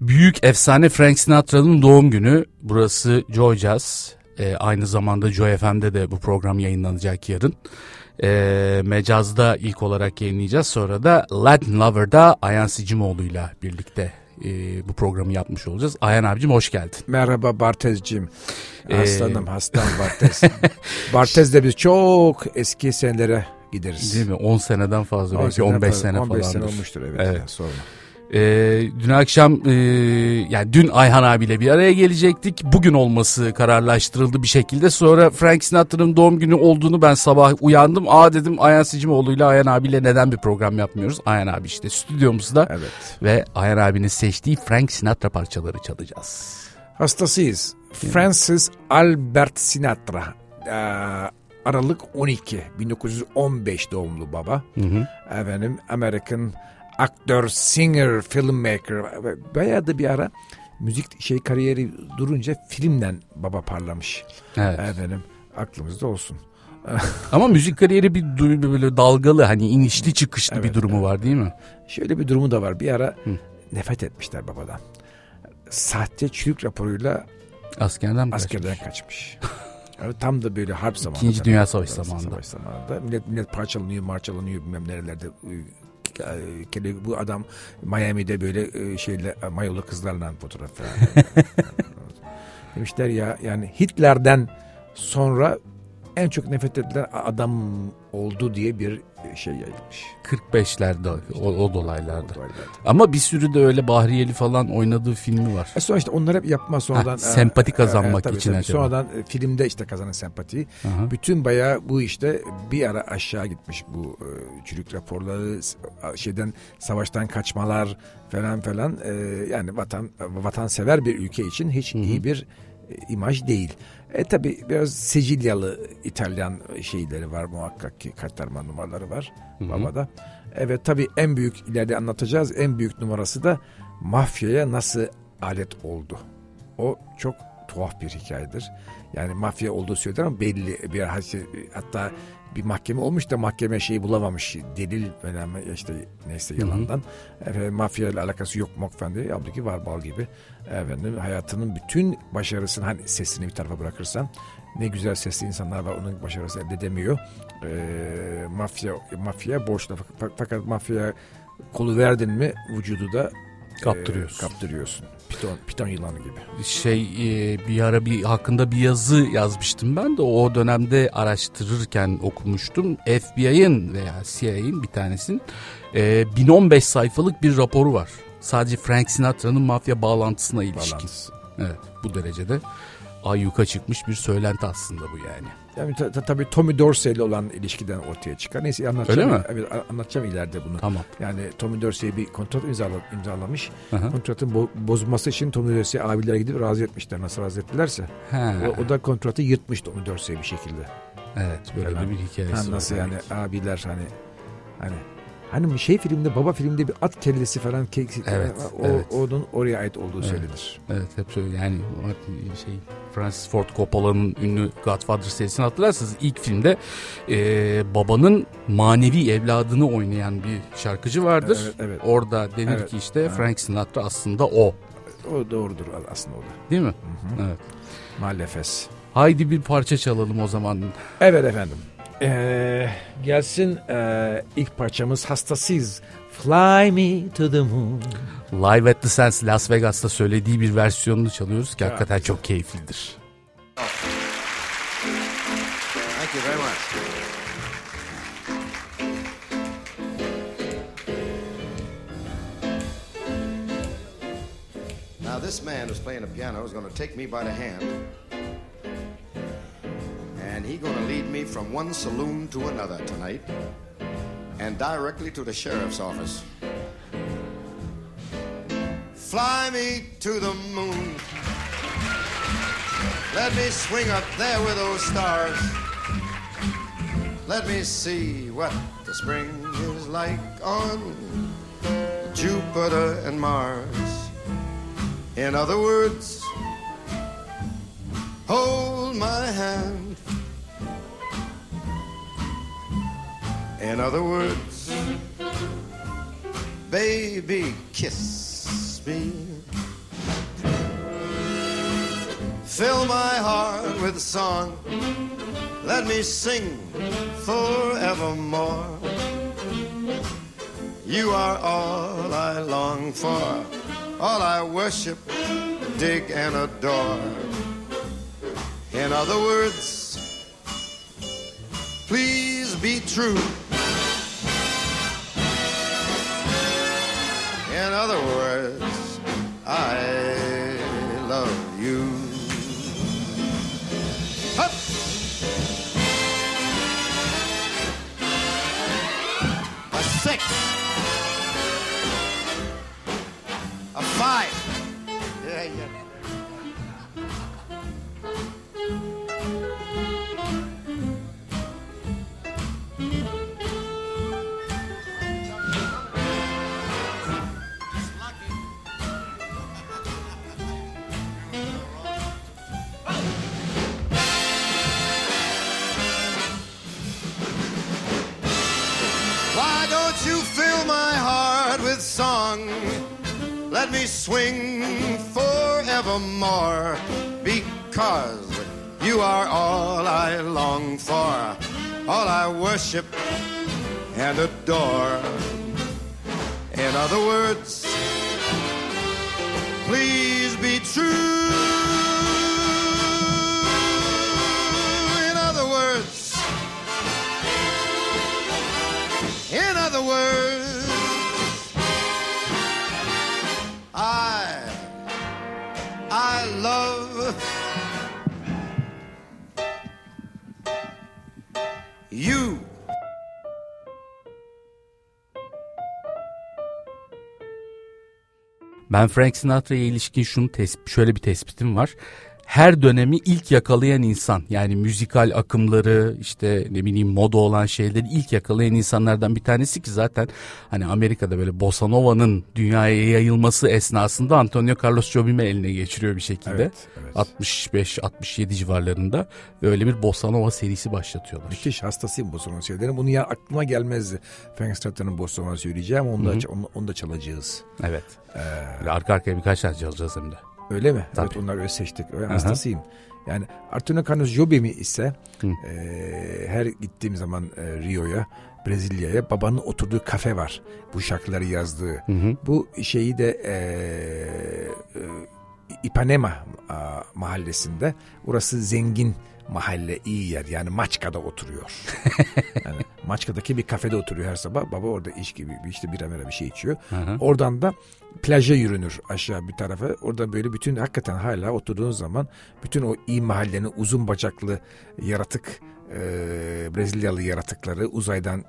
Büyük efsane Frank Sinatra'nın doğum günü. Burası Joy Jazz. Ee, aynı zamanda Joy FM'de de bu program yayınlanacak yarın. Ee, Mecaz'da ilk olarak yayınlayacağız. Sonra da Latin Lover'da Ayhan Sicimoğlu'yla birlikte e, bu programı yapmış olacağız. Ayhan abicim hoş geldin. Merhaba Bartez'cim. Aslanım ee... hastam Bartez. Bartez'de biz çok eski senelere gideriz. Değil mi? 10 seneden fazla. 10 belki 15 sene falan. 15 sene olmuştur evet. evet. sorma. Ee, dün akşam e, yani dün Ayhan abiyle bir araya gelecektik. Bugün olması kararlaştırıldı bir şekilde. Sonra Frank Sinatra'nın doğum günü olduğunu ben sabah uyandım. Aa dedim Ayhan Sicimoğlu ile Ayhan abiyle neden bir program yapmıyoruz? Ayhan abi işte stüdyomuzda evet. ve Ayhan abinin seçtiği Frank Sinatra parçaları çalacağız. Hastasıyız. Francis Albert Sinatra. Ee, Aralık 12 1915 doğumlu baba. Hı hı. Efendim American aktör, singer, filmmaker. Bayağı da bir ara müzik şey kariyeri durunca filmden baba parlamış. Evet. Efendim aklımızda olsun. Ama müzik kariyeri bir böyle dalgalı hani inişli çıkışlı evet, bir durumu evet. var değil mi? Şöyle bir durumu da var. Bir ara Hı. nefret etmişler babadan. Sahte çürük raporuyla askerden mi askerden kaçmış. kaçmış. Yani tam da böyle harp zamanında. İkinci Dünya Savaşı zamanında. Savaş zamanında. Millet, millet parçalanıyor, marçalanıyor bilmem nerelerde bu adam Miami'de böyle e, şeyle mayolu kızlarla fotoğraf falan. Demişler ya yani Hitler'den sonra en çok nefret edilen adam oldu diye bir şey yayılmış. 45'lerde o, o dolaylarda. Ama bir sürü de öyle Bahriyeli falan oynadığı filmi var. E sonra işte onları hep yapma sonradan. Ha, sempati kazanmak e, tabii, için tabii. acaba. Sonradan e, filmde işte kazanan sempati. Aha. Bütün bayağı bu işte bir ara aşağı gitmiş bu e, çürük raporları şeyden savaştan kaçmalar falan falan. E, yani vatan vatansever bir ülke için hiç Hı-hı. iyi bir e, imaj değil. E tabi biraz Sicilyalı İtalyan şeyleri var muhakkak ki kaytarma numaraları var Hı-hı. babada. Evet tabi en büyük ileride anlatacağız en büyük numarası da mafyaya nasıl alet oldu. O çok tuhaf bir hikayedir. Yani mafya olduğu söylenir ama belli bir hatta bir mahkeme olmuş da mahkeme şeyi bulamamış. Delil önemli işte neyse yalandan. Efendim, mafya ile alakası yok diye. Halbuki var bal gibi. Efendim, hayatının bütün başarısını hani sesini bir tarafa bırakırsan ne güzel sesli insanlar var onun başarısı elde edemiyor. Ee, mafya mafya borçlu fakat mafya kolu verdin mi vücudu da kaptırıyorsun. E, kaptırıyorsun. Piton, piton yılanı gibi. Şey e, bir ara bir hakkında bir yazı yazmıştım ben de o dönemde araştırırken okumuştum. FBI'ın veya CIA'in bir tanesinin e, 1015 sayfalık bir raporu var. Sadece Frank Sinatra'nın mafya bağlantısına ilişkin. Bağlantısı. Evet bu derecede ayyuka çıkmış bir söylenti aslında bu yani. Yani ta, tabii Tommy Dorsey ile olan ilişkiden ortaya çıkar. Neyse anlatacağım. Öyle mi? Evet anlatacağım ileride bunu. Tamam. Yani Tommy Dorsey bir kontrat imzala, imzalamış. Aha. Kontratın bo bozulması için Tommy Dorsey abilere gidip razı etmişler. Nasıl razı ettilerse. O, o, da kontratı yırtmış Tommy Dorsey bir şekilde. Evet böyle yani, bir hikayesi ha, Nasıl yani abiler hani hani Hani şey filmde baba filmde bir at kellesi falan keksi, evet, o, evet. onun oraya ait olduğu evet, söylenir. Evet hep söyle yani şey Francis Ford Coppola'nın ünlü Godfather serisini hatırlarsanız ilk filmde e, babanın manevi evladını oynayan bir şarkıcı vardır. Evet, evet. Orada denir evet, ki işte evet. Frank Sinatra aslında o. O doğrudur aslında o da. Değil mi? Hı-hı. Evet. Maalefes. Haydi bir parça çalalım o zaman. Evet efendim. Ee, gelsin e, ilk parçamız hastasıyız. Fly me to the moon. Live at the Sense Las Vegas'ta söylediği bir versiyonunu çalıyoruz ki hakikaten çok keyiflidir. Thank you very much. Now this man who's playing the piano is going to take me by the hand me from one saloon to another tonight and directly to the sheriff's office. Fly me to the moon. Let me swing up there with those stars. Let me see what the spring is like on Jupiter and Mars. In other words, hold my hand In other words, baby, kiss me. fill my heart with song. Let me sing forevermore. You are all I long for, all I worship, dig, and adore. In other words, please be true. Other words, Let me swing forevermore because you are all I long for, all I worship and adore. In other words, please be true. In other words, in other words, love you. Ben Frank Sinatra'ya ilişkin şunu tespit, şöyle bir tespitim var. Her dönemi ilk yakalayan insan yani müzikal akımları işte ne bileyim moda olan şeyleri ilk yakalayan insanlardan bir tanesi ki zaten hani Amerika'da böyle bossa nova'nın dünyaya yayılması esnasında Antonio Carlos Jobim'i eline geçiriyor bir şekilde. Evet, evet. 65-67 civarlarında öyle bir bossa nova serisi başlatıyorlar. Müthiş hastasıyım bossa nova. Bunu ya aklıma gelmezdi. Frank Sinatra'nın bossa nova söyleyeceğim. Onu da, onu, onu da çalacağız. Evet. Böyle arka arkaya birkaç tane çalacağız hem de. Öyle mi? Tabii. Evet onlar öyle seçtik. Öyle hastasıyım. Yani Arturo Carlos Jobim'i ise e, her gittiğim zaman e, Rio'ya Brezilya'ya babanın oturduğu kafe var. Bu şarkıları yazdığı. Bu şeyi de e, e, Ipanema a, mahallesinde. Orası zengin mahalle iyi yer yani Maçka'da oturuyor. yani Maçka'daki bir kafede oturuyor her sabah. Baba orada iş gibi işte bira mera bir şey içiyor. Oradan da plaja yürünür aşağı bir tarafa. Orada böyle bütün hakikaten hala oturduğun zaman bütün o iyi mahallenin uzun bacaklı yaratık e, Brezilyalı yaratıkları uzaydan e,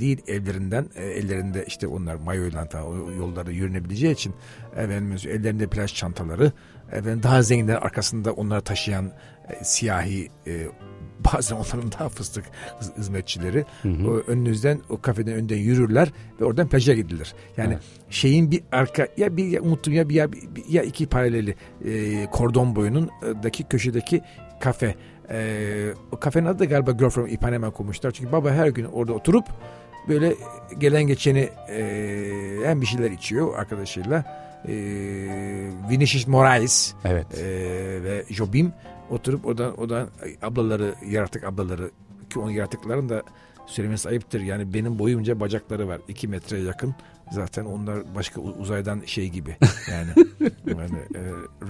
değil evlerinden e, ellerinde işte onlar mayoyla o yollarda yürünebileceği için efendim ellerinde plaj çantaları efendim daha zenginler arkasında onları taşıyan e, siyahi e, bazen onların daha fıstık hizmetçileri o önünüzden o kafeden önden yürürler ve oradan plaja gidilir. Yani şeyin bir arka ya bir ya unuttum ya bir ya, bir- ya iki paraleli e, kordon boyunun e, daki köşedeki kafe. E, o kafenin adı da galiba Girl from Ipanema koymuşlar. Çünkü baba her gün orada oturup böyle gelen geçeni e, hem bir şeyler içiyor arkadaşıyla. E, Vinicius Moraes Evet. e, ve Jobim oturup oradan, oradan ablaları, yaratık ablaları ki onun yaratıkların da söylemesi ayıptır. Yani benim boyumca bacakları var. 2 metreye yakın. Zaten onlar başka uzaydan şey gibi. Yani, yani e,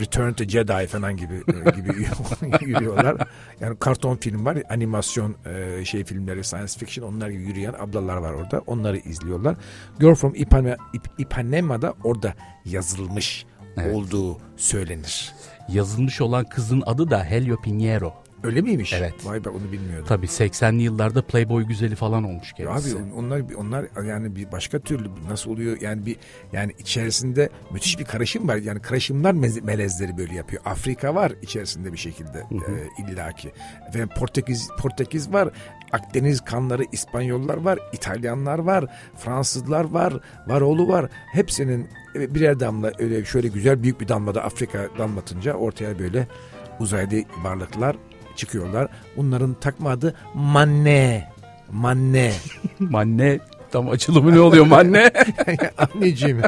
Return to Jedi falan gibi e, gibi yürüyorlar. Yani karton film var, animasyon e, şey filmleri, science fiction onlar gibi yürüyen ablalar var orada. Onları izliyorlar. Girl from Ipanema, İp- Ipanema'da orada yazılmış Evet. olduğu söylenir. Yazılmış olan kızın adı da Helio Pinheiro. Öyle miymiş? Evet. Vay be onu bilmiyordum. Tabii 80'li yıllarda Playboy güzeli falan olmuş kendisi. Abi onlar onlar yani bir başka türlü nasıl oluyor yani bir yani içerisinde müthiş bir karışım var yani karışımlar melezleri böyle yapıyor. Afrika var içerisinde bir şekilde e, illaki ve Portekiz Portekiz var. Akdeniz kanları İspanyollar var, İtalyanlar var, Fransızlar var, Varoğlu var. Hepsinin birer damla öyle şöyle güzel büyük bir damlada Afrika damlatınca ortaya böyle uzayda varlıklar çıkıyorlar. Bunların takma adı Manne. Manne. Manne tam açılımı ne oluyor manne? Anneciğim.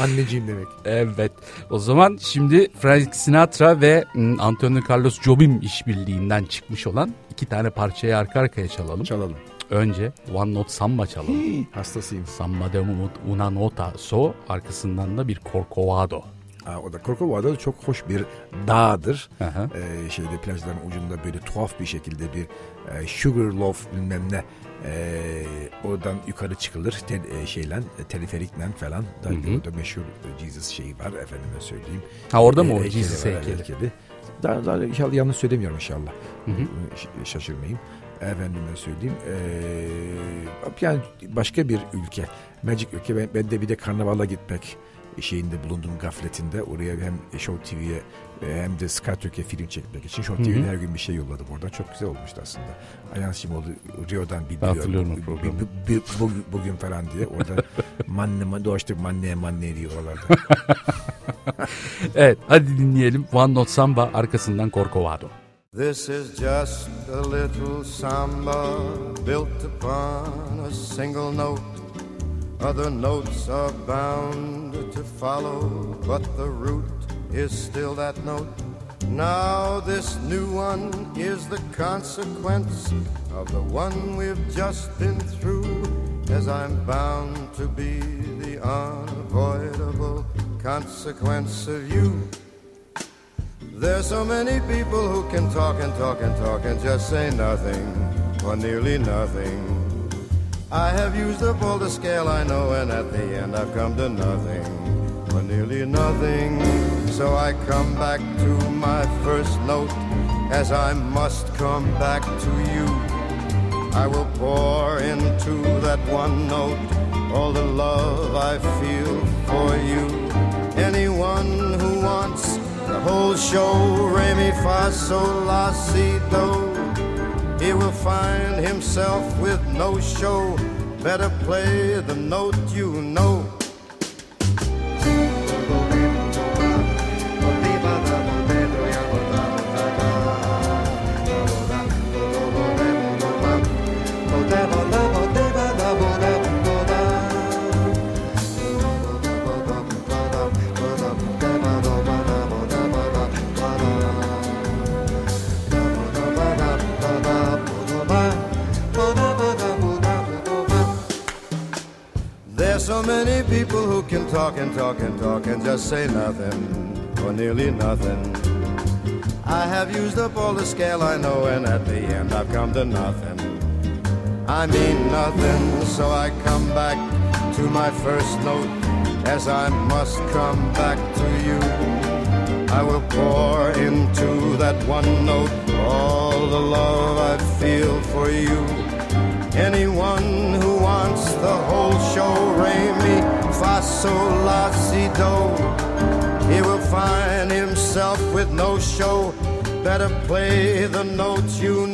Anneciğim demek. Evet. O zaman şimdi Frank Sinatra ve ım, Antonio Carlos Jobim işbirliğinden çıkmış olan iki tane parçayı arka arkaya çalalım. Çalalım. Önce One Note Samba çalalım. Hastasıyım. Samba de una nota so arkasından da bir Corcovado. O da Corcovado çok hoş bir dağdır. Aha. Ee, şeyde plajların ucunda böyle tuhaf bir şekilde bir e, sugar loaf bilmem ne e, oradan yukarı çıkılır tel, e, şeyle e, teleferikle falan. Da, Orada meşhur e, Jesus şeyi var efendime söyleyeyim. Ha orada mı o heykeli Jesus var, heykeli? heykeli. Daha, daha inşallah yanlış söylemiyorum inşallah. Ş- Şaşırmayayım. Efendime söyleyeyim. Ee, yani başka bir ülke. Magic ülke. Ben, ben de bir de karnavala gitmek şeyinde bulundum gafletinde. Oraya hem Show TV'ye e, hem de Sky Türkiye film çekmek için Show TV'ye her gün bir şey yolladım oradan. Çok güzel olmuştu aslında. Ayhan Simoğlu Rio'dan bir- bugün, bugün falan diye orada manne dolaştık manne manne diyor oralarda. Evet hadi dinleyelim One Note Samba arkasından Corcovado. This is just a little samba built upon a single note. Other notes are bound to follow, but the root is still that note. Now, this new one is the consequence of the one we've just been through, as I'm bound to be the unavoidable consequence of you. There's so many people who can talk and talk and talk and just say nothing or nearly nothing. I have used up all the scale I know, and at the end I've come to nothing or nearly nothing. So I come back to my first note, as I must come back to you. I will pour into that one note all the love I feel for you. Anyone who wants the whole show, re fa sol la si do, he will find himself with no show. Better play the note you know. Can talk and talk and talk and just say nothing or nearly nothing. I have used up all the scale I know, and at the end I've come to nothing. I mean nothing, so I come back to my first note, as I must come back to you. I will pour into that one note all the love I feel for you. Anyone who wants the whole show, re mi fa sol la si do, he will find himself with no show. Better play the notes you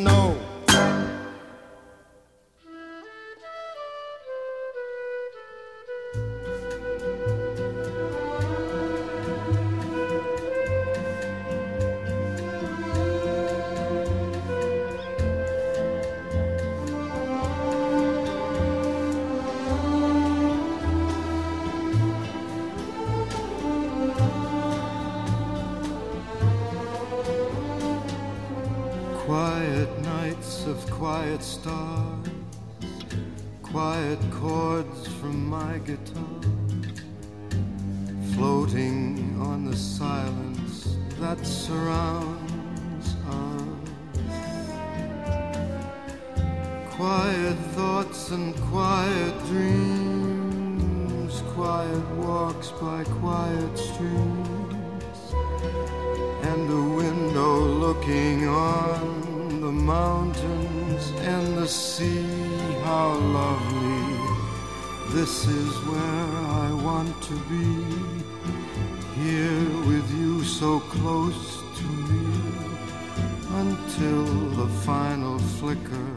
until the final flicker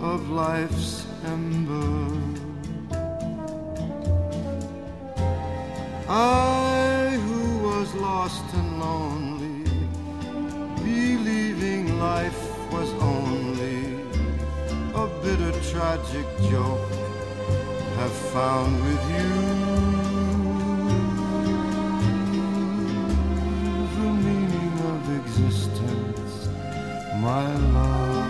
of life's ember. I who was lost and lonely, believing life was only a bitter tragic joke, have found with you my love.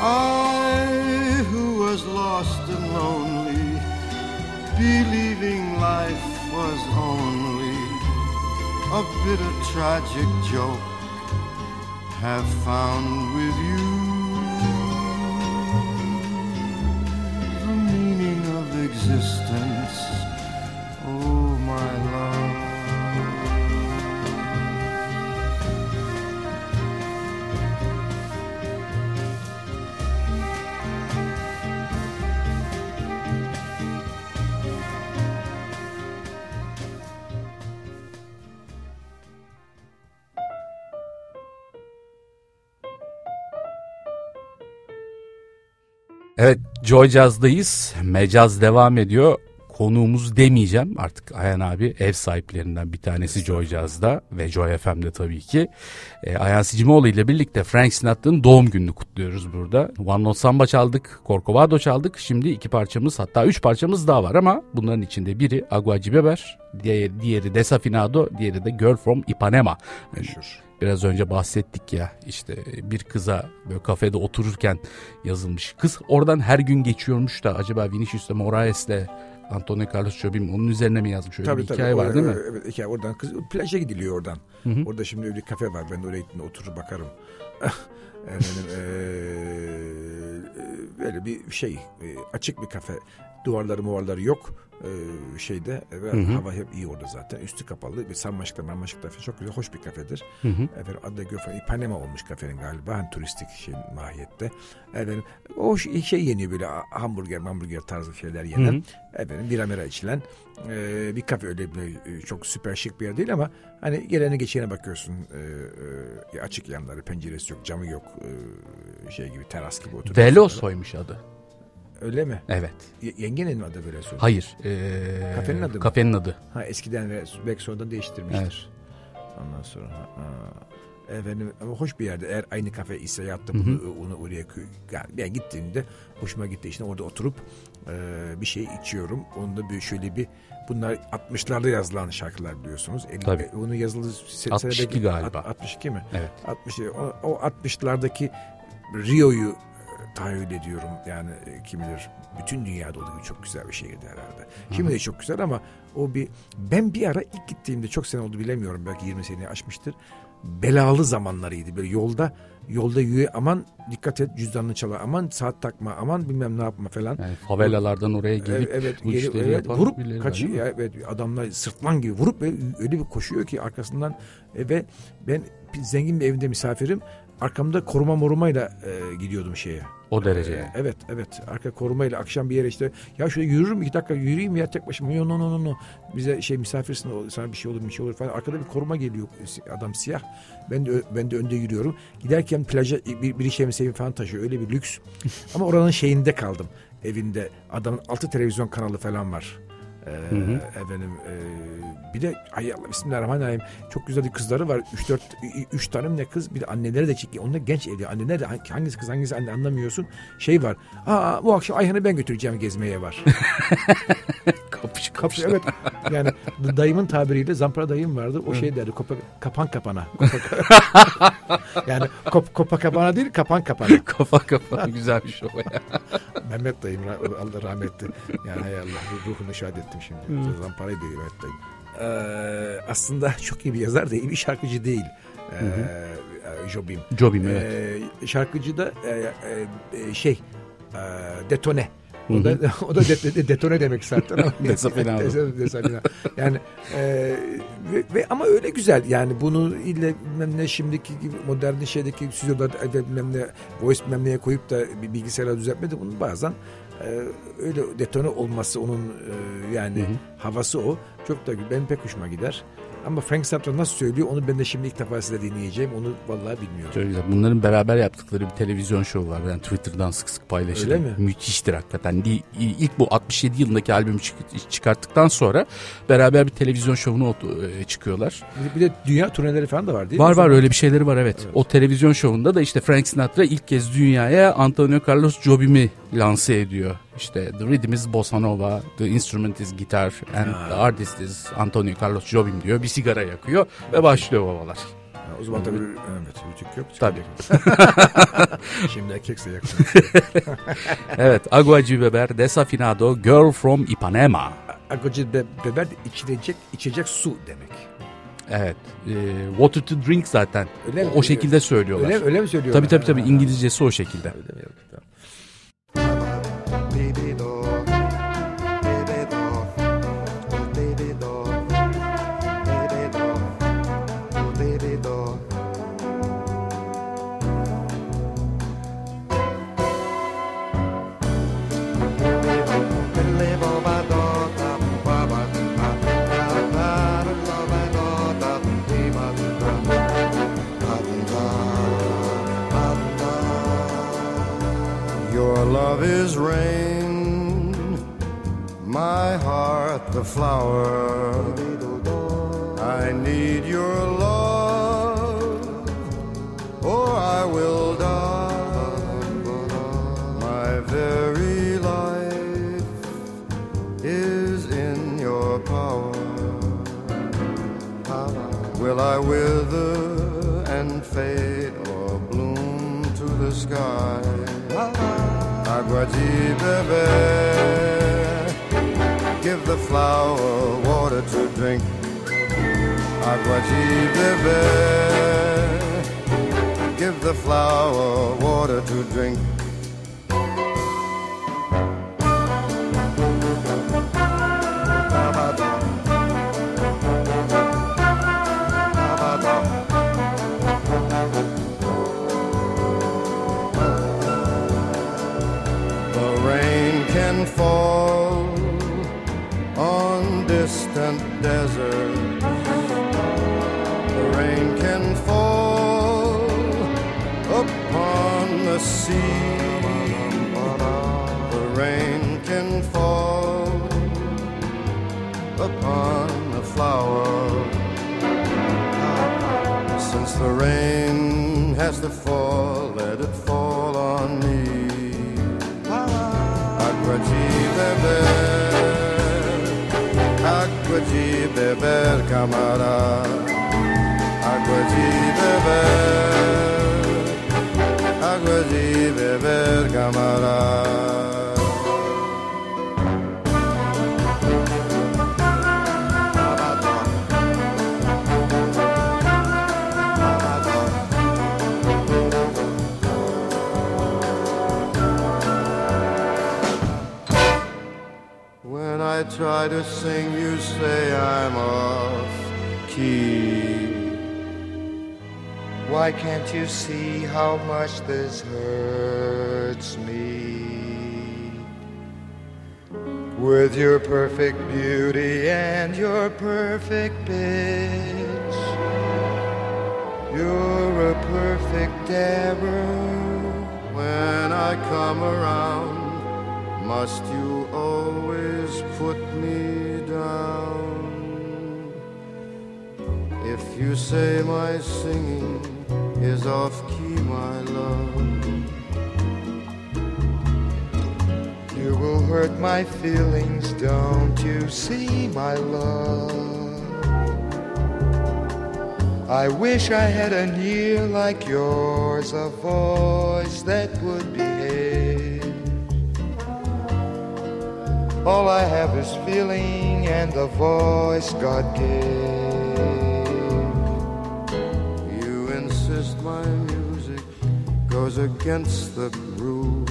I who was lost and lonely, believing life was only a bitter tragic joke, have found with you Joy. Mecaz devam ediyor. Konuğumuz demeyeceğim artık Ayhan abi ev sahiplerinden bir tanesi Joy ve Joy FM'de tabii ki. E, Ayhan Sicimoğlu ile birlikte Frank Sinatra'nın doğum gününü kutluyoruz burada. One Note Samba çaldık, Corcovado çaldık. Şimdi iki parçamız hatta üç parçamız daha var ama bunların içinde biri Agua diğeri, diğeri Desafinado, diğeri de Girl from Ipanema. Meşhur. Biraz önce bahsettik ya işte bir kıza böyle kafede otururken yazılmış. Kız oradan her gün geçiyormuş da acaba Vinicius de Moraes'le Antonio Carlos Jobim onun üzerine mi yazmış? Öyle bir hikaye var değil mi? Evet, hikaye oradan kız plaja gidiliyor oradan. Orada şimdi öyle bir kafe var. Ben oraya gittiğimde oturur bakarım. Efendim, eee, böyle bir şey eee, açık bir kafe. Duvarları muvarları yok eee, şeyde ve hava hep iyi orada zaten. Üstü kapalı bir sarmaşıklar marmaşıklar falan çok güzel hoş bir kafedir. Efendim adı Göfen Ipanema olmuş kafenin galiba. Hani turistik şey mahiyette. Efendim o şey, yeniyor böyle hamburger hamburger tarzı şeyler yenen. Efendim bira mera içilen eee, bir kafe öyle bir, e, çok süper şık bir yer değil ama hani gelene geçene bakıyorsun eee, eee, açık yanları penceresi yok camı yok eee, şey gibi teras gibi oturuyorsun. Velosoymuş adı. Öyle mi? Evet. Y- yengenin adı böyle söylüyor? Hayır. ee, Kafenin adı mı? Kafenin adı. Ha eskiden ve belki sonradan değiştirmiştir. Evet. Ondan sonra ha, efendim ama hoş bir yerde eğer aynı kafe ise yattı bunu onu oraya yani ben gittiğimde hoşuma gitti işte orada oturup e, bir şey içiyorum. Onda bir şöyle bir bunlar 60'larda yazılan şarkılar biliyorsunuz. Elli- Tabii. Onun yazıldığı se- 62 senedeki- galiba. Alt- 62 mi? Evet. 60 o, o 60'lardaki Rio'yu e, tahayyül ediyorum. Yani e, kim bilir bütün dünyada olduğu gibi çok güzel bir şehirdi herhalde. Şimdi de çok güzel ama o bir ben bir ara ilk gittiğimde çok sene oldu bilemiyorum belki 20 seneyi aşmıştır. Belalı zamanlarıydı böyle yolda yolda yürü aman dikkat et cüzdanını çalar aman saat takma aman bilmem ne yapma falan. Yani favelalardan oraya gelip Evet, evet, bu işleri evet, yapan vurup birileri kaçıyor. Ya, evet, adamlar sırtlan gibi vurup ve öyle bir koşuyor ki arkasından e, ve ben zengin bir evinde misafirim. Arkamda koruma morumayla e, gidiyordum şeye. O derece E, yani. evet evet arka korumayla akşam bir yere işte ya şöyle yürürüm iki dakika yürüyeyim ya tek başıma. Yo, no no no no bize şey misafirsin sana bir şey olur bir şey olur falan. Arkada bir koruma geliyor adam siyah. Ben de ben de önde yürüyorum. Giderken plaja bir, bir şemsiye falan taşıyor öyle bir lüks. Ama oranın şeyinde kaldım evinde. Adamın altı televizyon kanalı falan var. Ee, efendim e, bir de ay Allah bismillahirrahmanirrahim çok güzel bir kızları var 3 4 3 tane ne kız bir de anneleri de çekiyor. Onlar genç evli. Anneler de hangi- hangisi kız hangisi anne anlamıyorsun. Şey var. Aa bu akşam Ayhan'ı ben götüreceğim gezmeye var. Kapış Kapı evet. Yani dayımın tabiriyle Zampara dayım vardı. O şey derdi. Kopa, kapan kapana. Kopa- yani kop, kopa kapana değil kapan kapana. kafa kafa güzelmiş o ya. Mehmet dayım Allah rahmetli. Yani hay Allah ruh- ruhunu şad ettim şimdi. Zamparayı diyor Mehmet dayım. Ee, aslında çok iyi bir yazar değil, bir şarkıcı değil. Ee, Jobim. Jobim evet. Ee, şarkıcı da e, e, e, şey e, detone. O da, o da de, de- detone demek zaten. Desafinado. Des- desafinado. yani e, ve, ve ama öyle güzel yani bunu ille bilmem ne şimdiki gibi modern şeydeki stüdyoda e, bilmem ne voice bilmem neye koyup da bir bilgisayara düzeltmedi. Bunun bazen e, öyle detone olması onun e, yani havası o. Çok da ben pek hoşuma gider. Ama Frank Sinatra nasıl söylüyor onu ben de şimdi ilk defa size dinleyeceğim. Onu vallahi bilmiyorum. Çok güzel. Bunların beraber yaptıkları bir televizyon şovu var. Ben Twitter'dan sık sık paylaşırım. Öyle mi? Müthiştir hakikaten. İlk bu 67 yılındaki albümü çıkarttıktan sonra beraber bir televizyon şovuna e, çıkıyorlar. Bir de dünya turneleri falan da var değil var, mi? Var var öyle bir şeyleri var evet. evet. O televizyon şovunda da işte Frank Sinatra ilk kez dünyaya Antonio Carlos Jobim'i lanse ediyor. İşte the rhythm is bossa nova, the instrument is guitar and ha. the artist is Antonio Carlos Jobim diyor. Bir sigara yakıyor ve başlıyor babalar. o zaman tabii evet rütük yok. Tabii. Şimdi erkekse yakın. evet Agua Beber Desafinado Girl from Ipanema. Agua Beber içilecek, içecek su demek. Evet. E, water to drink zaten. Öyle o, o şekilde söylüyorlar. Öyle, öyle mi söylüyorlar? Tabii tabii tabii İngilizcesi o şekilde. Öyle mi? Tamam. Try to sing, you say I'm off key. Why can't you see how much this hurts me? With your perfect beauty and your perfect pitch, you're a perfect error when I come around. Must you always put me down? If you say my singing is off key, my love, you will hurt my feelings, don't you see, my love? I wish I had an ear like yours, a voice that would behave. All I have is feeling and the voice God gave. You insist my music goes against the groove.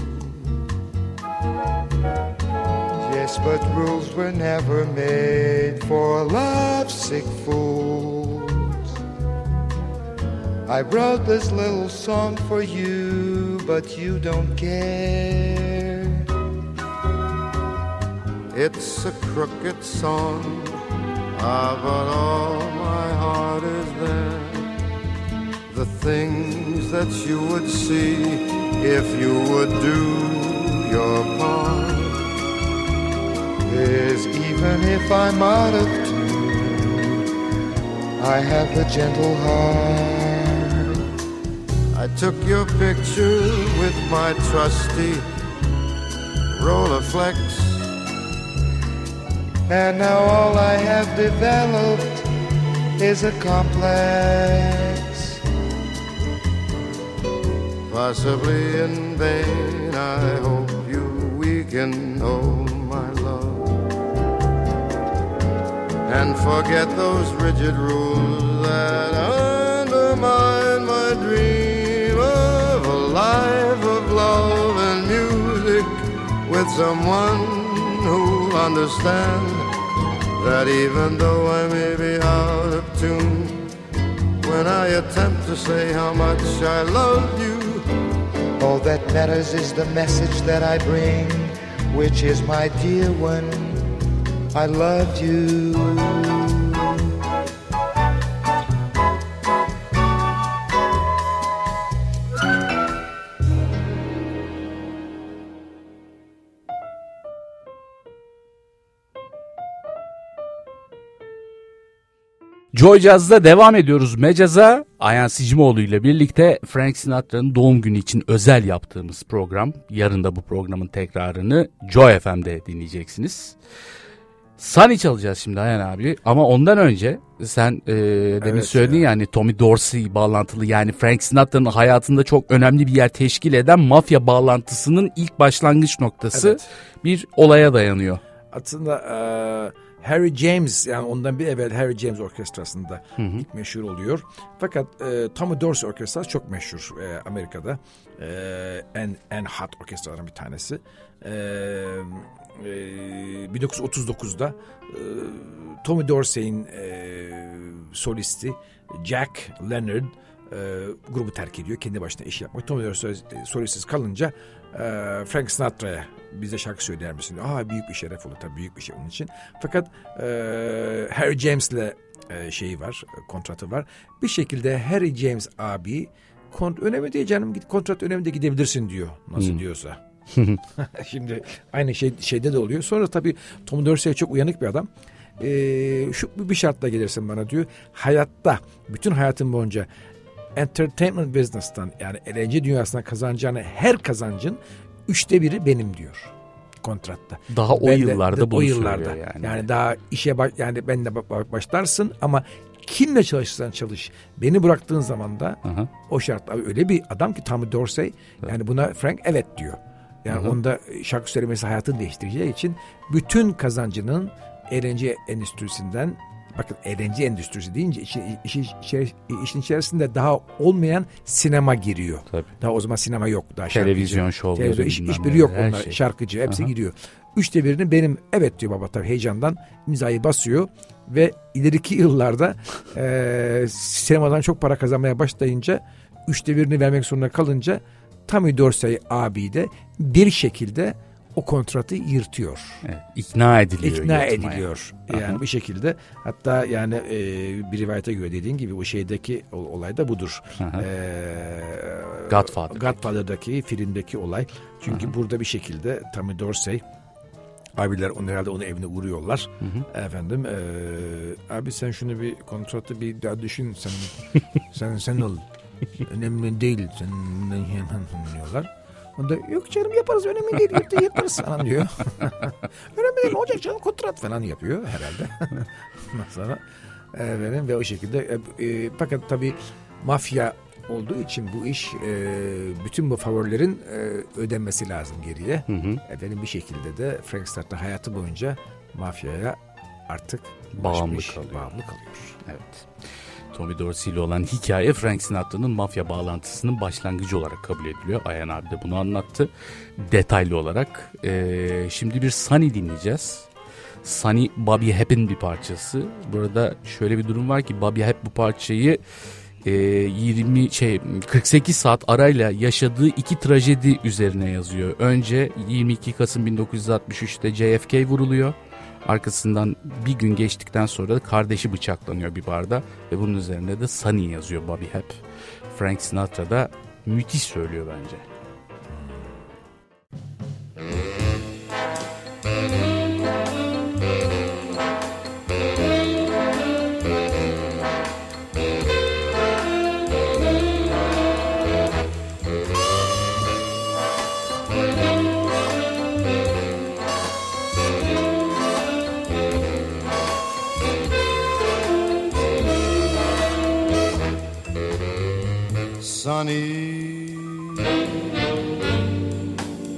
Yes, but rules were never made for lovesick fools. I wrote this little song for you, but you don't care. It's a crooked song, Ah, but all my heart is there. The things that you would see if you would do your part is even if I'm out of tune, I have a gentle heart. I took your picture with my trusty Rolleiflex. And now all I have developed is a complex. Possibly in vain, I hope you weaken, oh my love. And forget those rigid rules that undermine my dream of a life of love and music with someone understand that even though I may be out of tune, when I attempt to say how much I love you, all that matters is the message that I bring, which is my dear one, I love you. Joy Jazz'da devam ediyoruz mecaza. Ayhan Sicimoğlu ile birlikte Frank Sinatra'nın doğum günü için özel yaptığımız program. Yarın da bu programın tekrarını Joy FM'de dinleyeceksiniz. Sunny çalacağız şimdi Ayhan abi ama ondan önce sen e, demin Evet söyledin ya. ya hani Tommy Dorsey bağlantılı yani Frank Sinatra'nın hayatında çok önemli bir yer teşkil eden mafya bağlantısının ilk başlangıç noktası Evet. bir olaya dayanıyor. Aslında e, Harry James yani ondan bir evvel Harry James Orkestrası'nda ilk meşhur oluyor. Fakat e, Tommy Dorsey Orkestrası çok meşhur e, Amerika'da. E, en en hot orkestraların bir tanesi. E, e, 1939'da e, Tommy Dorsey'in e, solisti Jack Leonard e, grubu terk ediyor. Kendi başına iş yapmak. Tommy Dorsey e, solistsiz kalınca e, Frank Sinatra'ya bize şarkı söyler misin? Aa büyük bir şeref olur tabii büyük bir şey onun için. Fakat e, Harry James'le e, şeyi var, e, kontratı var. Bir şekilde Harry James abi kont önemli değil canım git kontrat önemli de gidebilirsin diyor. Nasıl diyorsa. Şimdi aynı şey şeyde de oluyor. Sonra tabii Tom Dorsey çok uyanık bir adam. Ee, şu bir şartla gelirsin bana diyor. Hayatta bütün hayatın boyunca entertainment business'tan yani eğlence dünyasından kazanacağını her kazancın üçte biri benim diyor kontratta. Daha o Ben de- yıllarda de- bunu o yıllarda yani. yani daha işe baş, yani ba- ba- başlarsın ama kimle çalışırsan çalış beni bıraktığın zaman da Aha. o şart abi öyle bir adam ki Tommy Dorsey yani buna Frank evet diyor. Yani onda şarkı söylemesi hayatını değiştireceği için bütün kazancının eğlence endüstrisinden bakın eğlence endüstrisi deyince işin, işin, işin içerisinde daha olmayan sinema giriyor. Tabii. Daha o zaman sinema yok. Daha. Televizyon şovları, Televizyon, iş, neler, yok onlar. şey. Şarkıcı hepsi Aha. giriyor. Üçte birini benim evet diyor baba tabii heyecandan imzayı basıyor ve ileriki yıllarda eee sinemadan çok para kazanmaya başlayınca üçte birini vermek zorunda kalınca Tommy Dorsey abi de bir şekilde o kontratı yırtıyor. Evet, ikna ediliyor. İkna yırtmaya. ediliyor. Yani Aha. bir şekilde hatta yani e, bir rivayete göre dediğin gibi bu şeydeki o- olay da budur. Aha. Ee, Godfather. Godfather'daki filmdeki olay. Çünkü burada bir şekilde Tommy Dorsey abiler onu herhalde onu evine uğruyorlar. Efendim e, abi sen şunu bir kontratı bir daha düşün sen sen sen ol. Önemli değil. Sen hemen diyorlar. Onda yok canım yaparız önemli değil yap- yaparız falan diyor. önemli değil olacak canım kontrat falan yapıyor herhalde. Ondan sonra efendim ve o şekilde e, e, fakat tabii mafya olduğu için bu iş e, bütün bu favorilerin e, ödenmesi lazım geriye. Efendim bir şekilde de Frank Sinatra hayatı boyunca mafyaya artık Bağımlı ulaşmış, kalıyor. Bağımlı kalıyor. Evet. Tommy Dorsey ile olan hikaye Frank Sinatra'nın mafya bağlantısının başlangıcı olarak kabul ediliyor. Ayhan abi de bunu anlattı detaylı olarak. Ee, şimdi bir Sunny dinleyeceğiz. Sunny Bobby Hep'in bir parçası. Burada şöyle bir durum var ki Bobby Hep bu parçayı e, 20 şey 48 saat arayla yaşadığı iki trajedi üzerine yazıyor. Önce 22 Kasım 1963'te JFK vuruluyor. Arkasından bir gün geçtikten sonra da kardeşi bıçaklanıyor bir barda ve bunun üzerinde de Sunny yazıyor Bobby hep. Frank Sinatra da müthiş söylüyor bence. Sunny.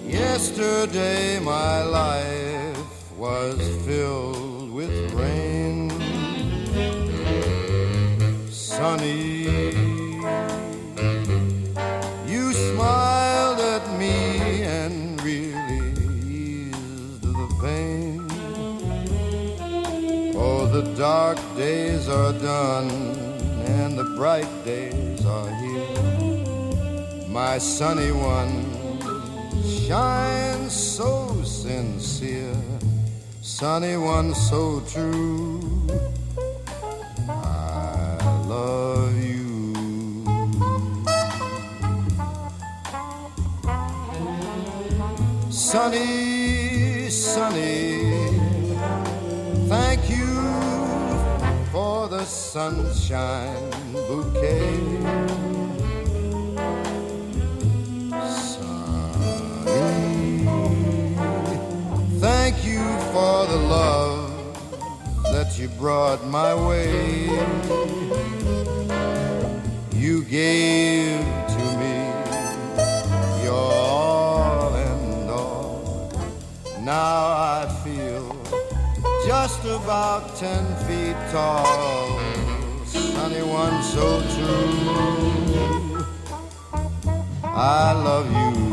Yesterday my life was filled with rain. Sunny, you smiled at me and really eased the pain. Oh, the dark days are done and the bright days my sunny one shines so sincere, sunny one so true. I love you. Sunny, sunny, thank you for the sunshine bouquet. Brought my way. You gave to me your all and all. Now I feel just about ten feet tall. Sunny one so true. I love you.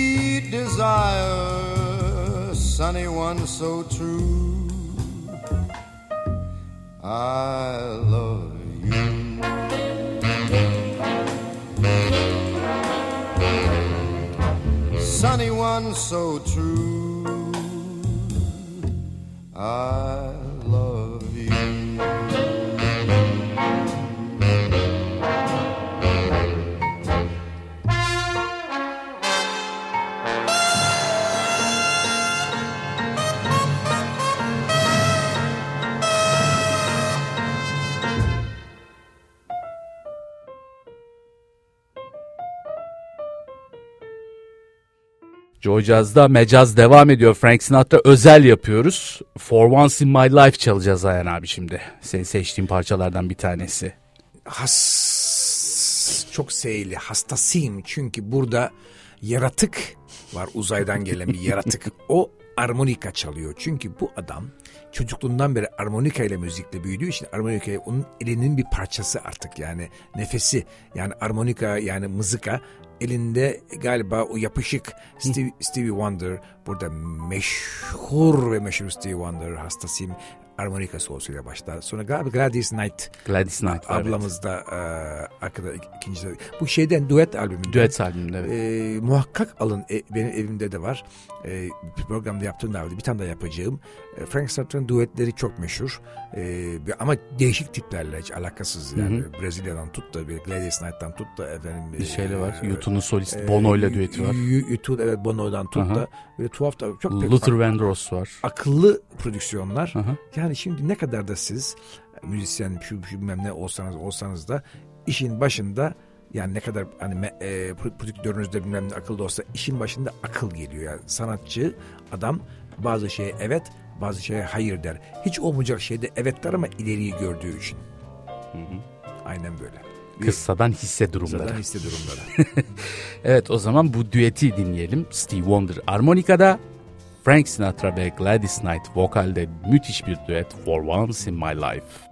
Complete desire, sunny one so true. I love you. Sunny one so true. I Joy Jazz'da mecaz devam ediyor. Frank Sinatra özel yapıyoruz. For Once in My Life çalacağız Ayhan abi şimdi. Senin seçtiğin parçalardan bir tanesi. Has, çok seyli, hastasıyım. Çünkü burada yaratık var uzaydan gelen bir yaratık. O armonika çalıyor. Çünkü bu adam çocukluğundan beri armonika ile müzikle büyüdüğü için armonika onun elinin bir parçası artık yani nefesi yani armonika yani mızıka elinde galiba o yapışık Stevie, Stevie Wonder burada meşhur ve meşhur Stevie Wonder hastasıyım armonika solosuyla başlar. Sonra galiba Gladys Knight. Gladys Knight var, Ablamız evet. da e, arkada ikinci bu şeyden duet albümünde. Duet albümünde evet. E, muhakkak alın e, benim evimde de var. E, programda yaptığım da bir tane daha yapacağım. E, Frank Sinatra'nın duetleri çok meşhur. E, ama değişik tiplerle hiç alakasız yani. Hı hı. Brezilya'dan tut da bir Gladys Knight'tan tut da efendim. Bir şeyle var. E, YouTube'un solisti e, Bono ile düeti var. YouTube evet Bono'dan tut da böyle tuhaf da çok Luther Vandross var. Akıllı prodüksiyonlar. Aha. Yani şimdi ne kadar da siz müzisyen şu, şu bilmem ne olsanız olsanız da işin başında yani ne kadar hani e, prodüktörünüzde bilmem ne akıllı olsa işin başında akıl geliyor. Yani sanatçı adam bazı şeye evet bazı şeye hayır der. Hiç olmayacak şeyde evet der ama ileriyi gördüğü için. Hı hı. Aynen böyle. Kıssadan hisse durumları. Kıssadan hisse durumları. evet o zaman bu düeti dinleyelim. Steve Wonder armonikada, Frank Sinatra ve Gladys Knight vokalde müthiş bir düet For Once in My Life.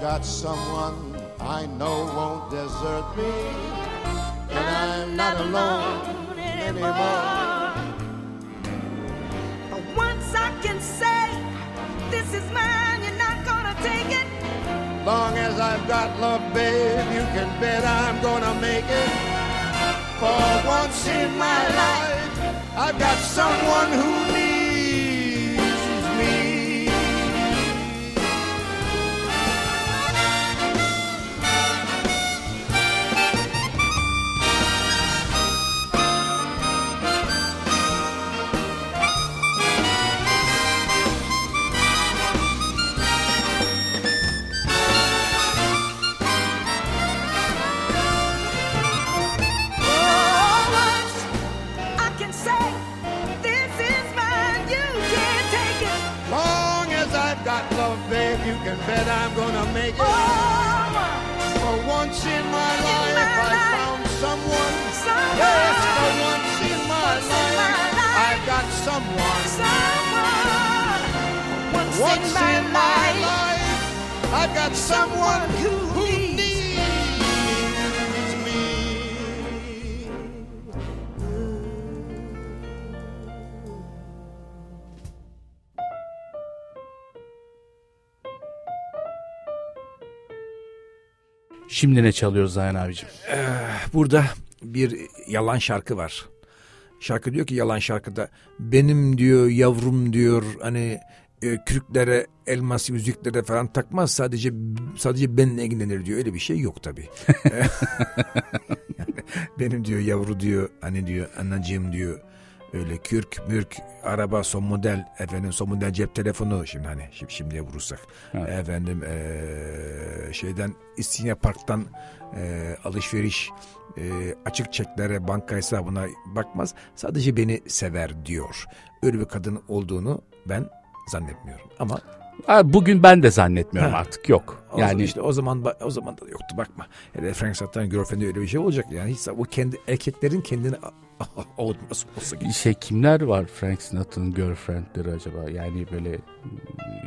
Got someone I know won't desert me, and I'm not alone anymore. Once, I can say, This is mine, you're not gonna take it. Long as I've got love, babe, you can bet I'm gonna make it. For once in my life, I've got someone who needs. Bet I'm gonna make it. For once in my life, I found someone. Yes, for once in my life, I've got someone. Once in my life, I've got someone who Şimdi ne çalıyoruz Zayan abicim? Ee, burada bir yalan şarkı var. Şarkı diyor ki yalan şarkıda benim diyor yavrum diyor hani e, kürklere, elmas yüzüklere falan takmaz. Sadece sadece benimle ilgilenir diyor. Öyle bir şey yok tabii. benim diyor yavru diyor, hani diyor anacığım diyor öyle kürk, mürk, araba son model, efendim son model cep telefonu şimdi hani şimdi şimdiye vurursak. Evet. Efendim ee, şeyden İstinye Park'tan e, alışveriş e, açık çeklere, banka hesabına bakmaz. Sadece beni sever diyor. Öyle bir kadın olduğunu ben zannetmiyorum. Ama bugün ben de zannetmiyorum ha. artık yok. O yani işte o zaman o zaman da yoktu bakma. Hele Frank Sinata'nın girlfriend'i öyle bir şey olacak yani hiç o kendi erkeklerin kendini olsa Şey kimler var Frank Sinatra'nın girlfriendleri acaba? Yani böyle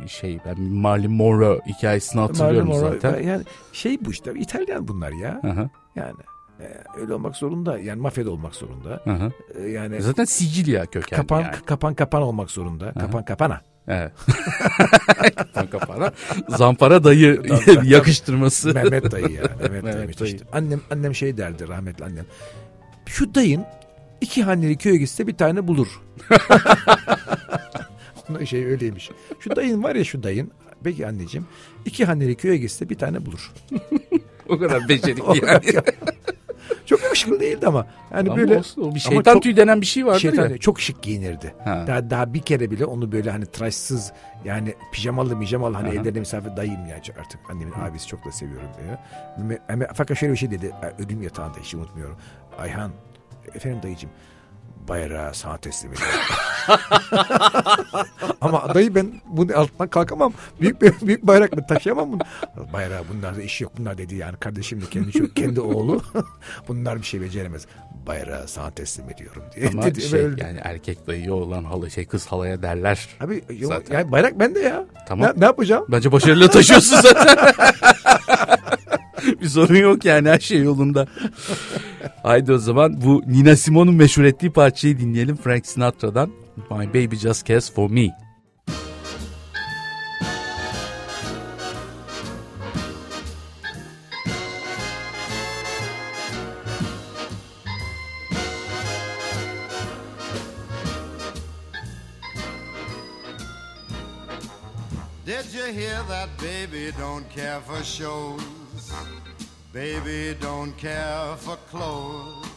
şey ben Marilyn Monroe hikayesini hatırlıyorum Monroe, zaten. Yani şey bu işte İtalyan bunlar ya. Aha. Yani e, öyle olmak zorunda. Yani mafyada olmak zorunda. Hı e, Yani zaten Sicilya kökenli kapan, yani. Kapan kapan olmak zorunda. Hı Kapan kapana. Evet. kapan kapana. Zampara dayı yakıştırması. Mehmet dayı ya. Mehmet, Mehmet dayı. Annem annem şey derdi rahmetli annem. Şu dayın iki haneli köye gitse bir tane bulur. Şey öyleymiş. Şu dayın var ya şu dayın. Peki anneciğim. iki haneli köye gitse bir tane bulur. o kadar becerikli yani. Çok yakışıklı değildi ama. Yani ama böyle olsun, o bir şeytan çok, tüyü denen bir şey vardı şeytan, ya. Çok şık giyinirdi. Ha. Daha, daha bir kere bile onu böyle hani tıraşsız yani pijamalı mijamalı hani evlerinde misafir dayım ya artık annemin Hı. abisi çok da seviyorum diyor. Ama, fakat şöyle bir şey dedi ölüm yatağında hiç unutmuyorum. Ayhan efendim dayıcım bayrağı sana teslim ediyorum. Ama dayı ben bunun altından kalkamam. Büyük bir büyük bayrak mı taşıyamam bunu. Bayrağı bunlarda iş yok bunlar dedi yani kardeşim de kendi çok kendi oğlu. bunlar bir şey beceremez. Bayrağı sana teslim ediyorum diye. Ama dedi, şey böyle. yani erkek dayı olan halı şey kız halaya derler. Abi yok, yani bayrak bende ya. Tamam. Ne, ne yapacağım? Bence başarılı taşıyorsun zaten. bir sorun yok yani her şey yolunda. Haydi o zaman bu Nina Simone'un meşhur ettiği parçayı dinleyelim Frank Sinatra'dan. My Baby Just Cares For Me. Did you hear that baby don't care for shows? Baby don't care for clothes.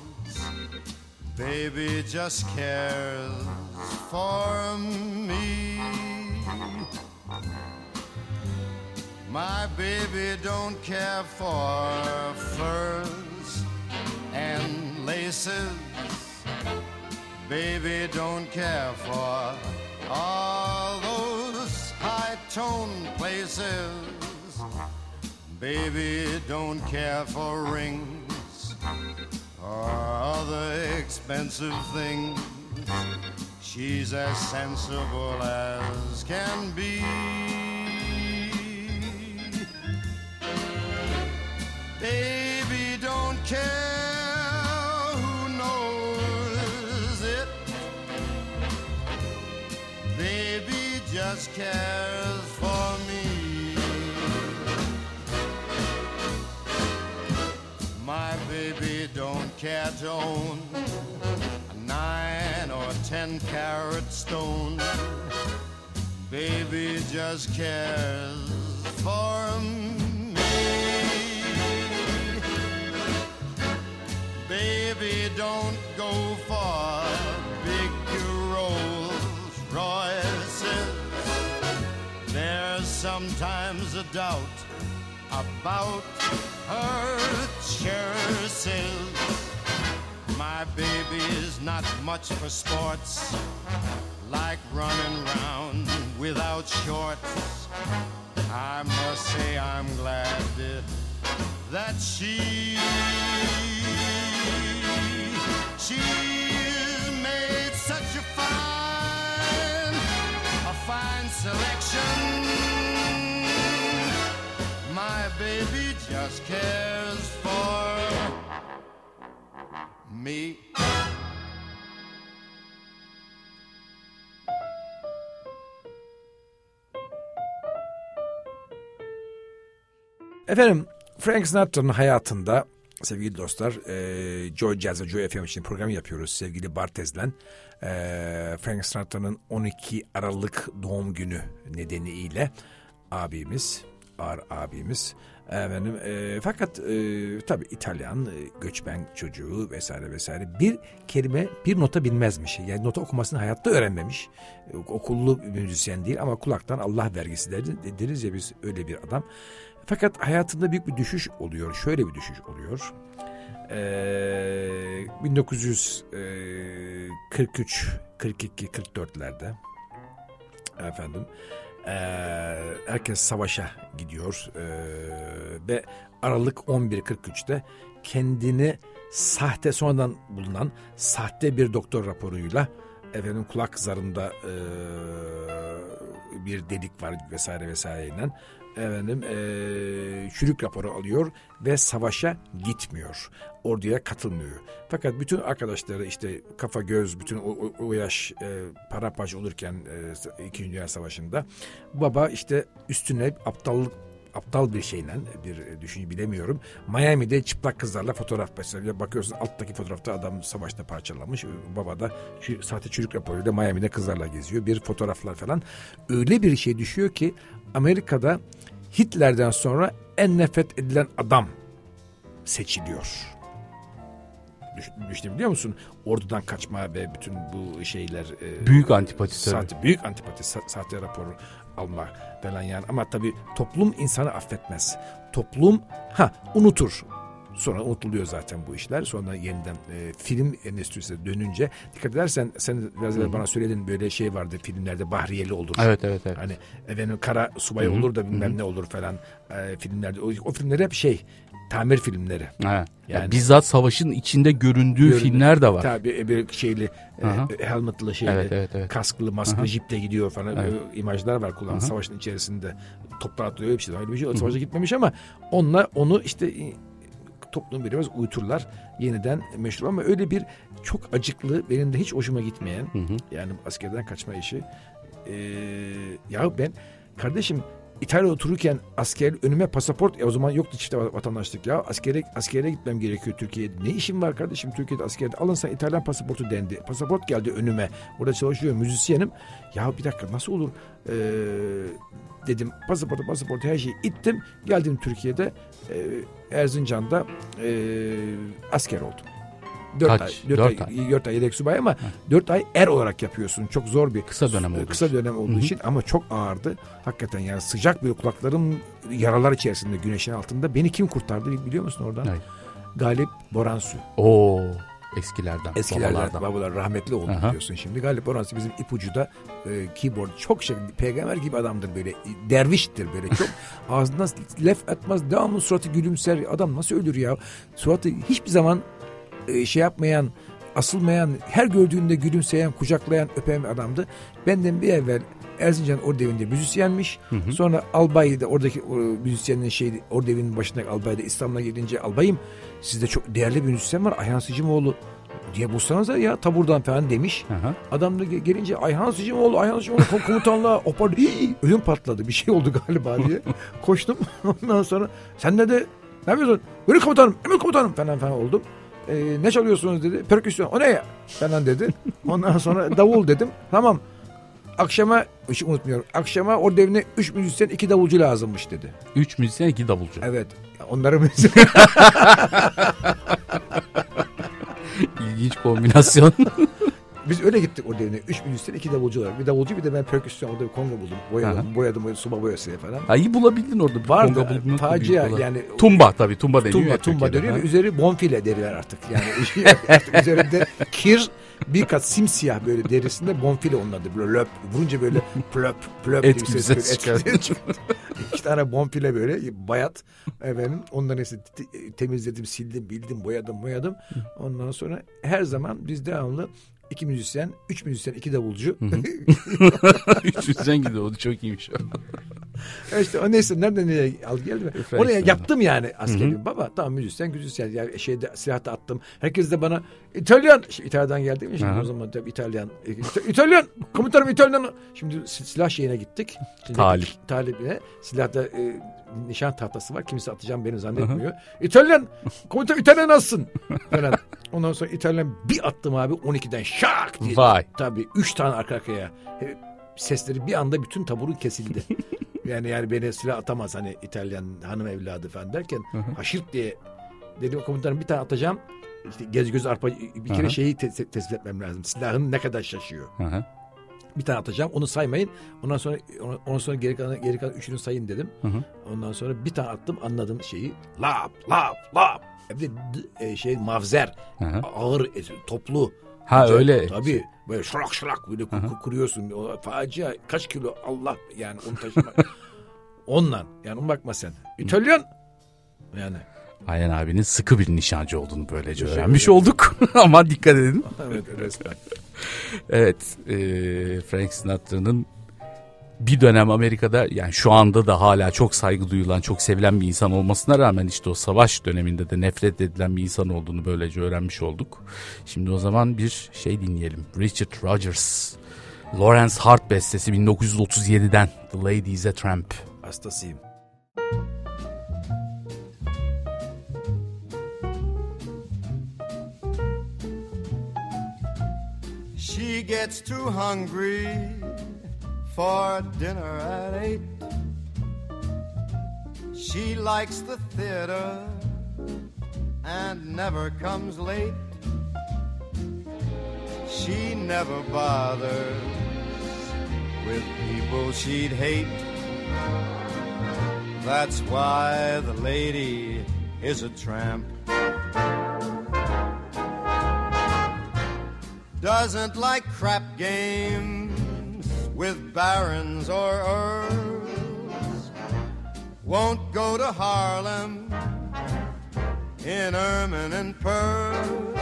Baby just cares for me. My baby don't care for furs and laces. Baby don't care for all those high tone places. Baby don't care for rings or other expensive things. She's as sensible as can be. Baby don't care who knows it. Baby just cares care a nine or a ten carat stone. Baby just cares for me. Baby don't go for big Rolls Royces. There's sometimes a doubt about her choices. My baby's not much for sports, like running round without shorts. I must say I'm glad that she she made such a fine a fine selection my baby just cares me. Efendim Frank Sinatra'nın hayatında sevgili dostlar e, Joy Jazz ve Joy FM için program yapıyoruz sevgili Bartez'le. E, Frank Sinatra'nın 12 Aralık doğum günü nedeniyle abimiz, ağır abimiz Efendim, e, fakat e, tabii İtalyan e, göçmen çocuğu vesaire vesaire bir kelime bir nota bilmezmiş. Yani nota okumasını hayatta öğrenmemiş. E, okullu müzisyen değil ama kulaktan Allah vergisi deriz ya biz öyle bir adam. Fakat hayatında büyük bir düşüş oluyor. Şöyle bir düşüş oluyor. Ee, 1943, 42, 44'lerde efendim e, herkes savaşa gidiyor. E, ve Aralık 11.43'te kendini sahte sonradan bulunan sahte bir doktor raporuyla efendim kulak zarında e, bir delik var vesaire vesaireyle efendim e, çürük raporu alıyor ve savaşa gitmiyor. Orduya katılmıyor. Fakat bütün arkadaşları işte kafa göz bütün o, o, yaş e, parapaç olurken e, İkinci Dünya Savaşı'nda baba işte üstüne aptallık aptal bir şeyle bir düşünce bilemiyorum. Miami'de çıplak kızlarla fotoğraf mesela bakıyorsun alttaki fotoğrafta adam savaşta parçalanmış. Baba da sahte çocuk raporuyla Miami'de kızlarla geziyor. Bir fotoğraflar falan. Öyle bir şey düşüyor ki Amerika'da Hitler'den sonra en nefret edilen adam seçiliyor. Düşündüm biliyor musun? Ordudan kaçma ve bütün bu şeyler. E, büyük antipati Sahte, büyük antipati, sahte raporu alma falan yani. Ama tabii toplum insanı affetmez. Toplum ha unutur. Sonra unutuluyor zaten bu işler. Sonra yeniden e, film endüstrisine dönünce dikkat edersen sen biraz evvel bana söyledin böyle şey vardı filmlerde Bahriyeli olur. Evet evet evet. Hani efendim kara subay Hı-hı. olur da bilmem Hı-hı. ne olur falan e, filmlerde. O, o filmler hep şey tamir filmleri. Ha. Yani, yani bizzat savaşın içinde göründüğü göründü. filmler de var. Tabii bir şeyli e, helmetli şeyli, evet, evet, evet. kasklı, masklı, jipte gidiyor falan evet. e, imajlar var kullanılan savaşın içerisinde. Toplar atlıyor öyle bir şey. Bir şey. Savaşa gitmemiş ama onunla onu işte toplum biraz uyuturlar. Yeniden meşhur ama öyle bir çok acıklı benim de hiç hoşuma gitmeyen hı hı. yani askerden kaçma işi. Ee, ya ben kardeşim İtalya'da otururken asker önüme pasaport e, o zaman yoktu çift vatandaşlık ya askere askere gitmem gerekiyor Türkiye'de. Ne işim var kardeşim Türkiye'de askerde alın sen İtalyan pasaportu dendi. Pasaport geldi önüme. Orada çalışıyor müzisyenim. Ya bir dakika nasıl olur? Ee, dedim pasaportu pasaportu her şeyi ittim. Geldim Türkiye'de e, Erzincan'da e, asker oldum. Dört Kaç? ay, dört, dört ay, ay. Dört ay yedek subay ama dört ay er olarak yapıyorsun. Çok zor bir kısa dönem olduğu kısa dönem olduğu Hı-hı. için ama çok ağırdı. Hakikaten yani sıcak bir kulaklarım yaralar içerisinde güneşin altında. Beni kim kurtardı biliyor musun oradan? Hayır. Galip Boransu. Oo eskilerden. Eskilerden babalardan. babalar rahmetli oldu Aha. diyorsun şimdi. Galip Boransu bizim ipucuda e, keyboard çok şey peygamber gibi adamdır böyle derviştir böyle çok ağzından lef etmez devamlı suratı gülümser adam nasıl ölür ya suratı hiçbir zaman e, şey yapmayan, asılmayan, her gördüğünde gülümseyen, kucaklayan, öpen adamdı. Benden bir evvel Erzincan Ordevinde müzisyenmiş. Hı hı. Sonra albayda oradaki o, müzisyenin şey Ordevinin başındaki albayda İstanbul'a gelince albayım sizde çok değerli bir müzisyen var Ayhan Sicimoğlu diye bulsanıza ya taburdan falan demiş. Hı. Adam da gelince Ayhan Sicimoğlu, Ayhan Sicimoğlu komutanla opar ödüm patladı bir şey oldu galiba diye. Koştum ondan sonra sen de ne yapıyorsun? Buyurun komutanım, emir komutanım falan falan oldum e, ne çalıyorsunuz dedi. Perküsyon o ne ya falan dedi. Ondan sonra davul dedim. Tamam akşama hiç unutmuyorum. Akşama orada evine 3 müzisyen 2 davulcu lazımmış dedi. 3 müzisyen 2 davulcu. Evet. Onların müzisyen. İlginç kombinasyon. Biz öyle gittik o devine. Üç müzisyen, iki davulcu olarak. Bir davulcu bir de ben perküsyon orada bir konga buldum. Boyadım, boyadım, boyadım suba boyası falan. Ha, iyi bulabildin orada. Bir Vardı. Konga buldun. Facia yani. Tumba tabii. Tumba deniyor. Tumba, tumba deniyor. Üzeri bonfile deriler artık. Yani artık üzerinde kir bir kat simsiyah böyle derisinde bonfile onun adı. Böyle löp. Vurunca böyle plöp plöp et gibi ses çıkıyor. İki tane bonfile böyle bayat. Efendim onları işte temizledim, sildim, bildim, boyadım, boyadım. Ondan sonra her zaman biz devamlı iki müzisyen, üç müzisyen, iki davulcu. üç müzisyen gibi oldu çok iyiymiş. işte o neyse nereden nereye al geldi mi? Oraya yaptım yani askeri. Baba tamam müzisyen müzisyen yani şeyde silahta attım. Herkes de bana İtalyan işte İtalya'dan geldim ya şimdi Aha. o zaman tabii İtalyan e, İta- İtalyan komutanım İtalyan şimdi si- silah şeyine gittik. Şimdi Talip. Talibine silahta e, nişan tahtası var. Kimse atacağım beni zannetmiyor. İtalyan komutan İtalyan alsın falan. Ondan sonra İtalyan bir attım abi 12'den şak diye. Vay. Tabii 3 tane arka arkaya. Sesleri bir anda bütün taburun kesildi. Yani yani beni silah atamaz hani İtalyan hanım evladı falan derken haşırt diye dedim komutanım bir tane atacağım. İşte gez göz arpa bir kere Aha. şeyi te- te- tespit etmem lazım. Silahın ne kadar şaşıyor. Hı hı. Bir tane atacağım onu saymayın. Ondan sonra ondan sonra geri kalan geri kalan üçünü sayın dedim. Hı hı. Ondan sonra bir tane attım anladım şeyi. Lap lap lap. Bir de e, şey mavzer. Hı hı. Ağır toplu. Ha Acayip- öyle. Tabii böyle şırak şırak böyle ku- kuruyorsun. O facia kaç kilo Allah yani onu taşımak. Ondan yani bakma sen. İtalyan yani. Ayhan abinin sıkı bir nişancı olduğunu böylece Teşekkür öğrenmiş ederim. olduk. Ama dikkat edin. evet resmen. Evet, e, Frank Sinatra'nın bir dönem Amerika'da yani şu anda da hala çok saygı duyulan, çok sevilen bir insan olmasına rağmen işte o savaş döneminde de nefret edilen bir insan olduğunu böylece öğrenmiş olduk. Şimdi o zaman bir şey dinleyelim. Richard Rogers, Lawrence Hart bestesi 1937'den The Lady is a Tramp. Hastasıyım. She gets too hungry for dinner at eight. She likes the theater and never comes late. She never bothers with people she'd hate. That's why the lady is a tramp. doesn't like crap games with barons or earls. Won't go to Harlem in ermine and pearls.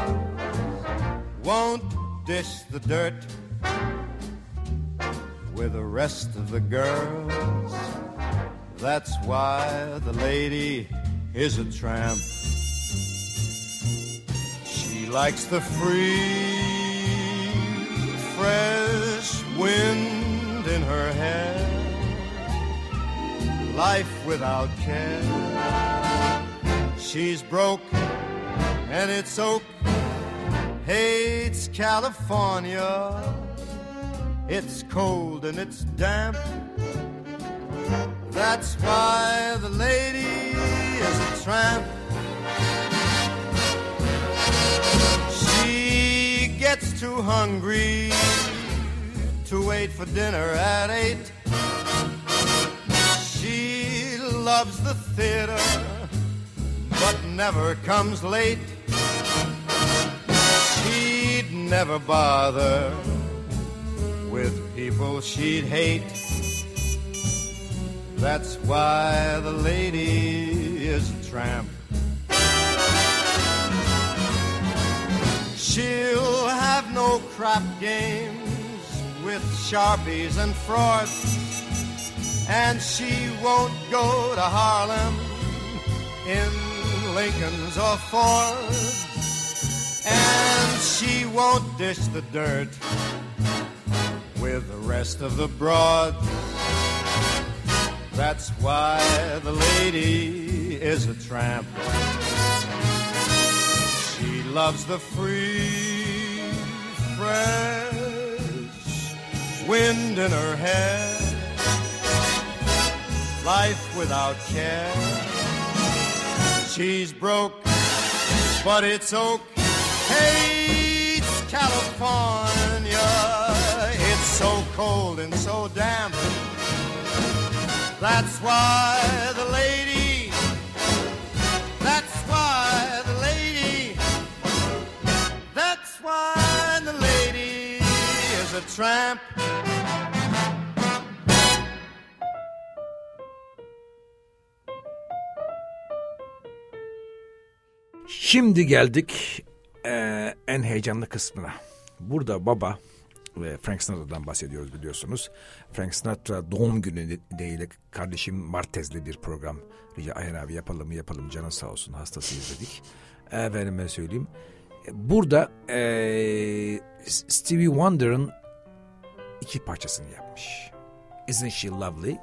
Won't dish the dirt with the rest of the girls. That's why the lady is a tramp. She likes the free, fresh wind in her hair, life without care. She's broke and it's oak, hates California. It's cold and it's damp. That's why the lady is a tramp. She gets too hungry to wait for dinner at eight. She loves the theater, but never comes late. She'd never bother with people she'd hate. That's why the lady is a tramp. She'll have no crap games with sharpies and frauds. And she won't go to Harlem in Lincolns or Fords. And she won't dish the dirt with the rest of the broads. That's why the lady is a tramp. She loves the free, fresh wind in her hair, life without care. She's broke, but it's okay. Hates California. It's so cold and so damp. That's why the lady. That's why the lady. That's why a tramp. Şimdi geldik eee, en heyecanlı kısmına. Burada baba ve Frank Sinatra'dan bahsediyoruz biliyorsunuz. Frank Sinatra doğum günü nedeniyle kardeşim Martez'le bir program rica Ayhan abi yapalım mı yapalım canın sağ olsun hastasıyız dedik. Efendime söyleyeyim. Burada e, Stevie Wonder'ın iki parçasını yapmış. Isn't She Lovely?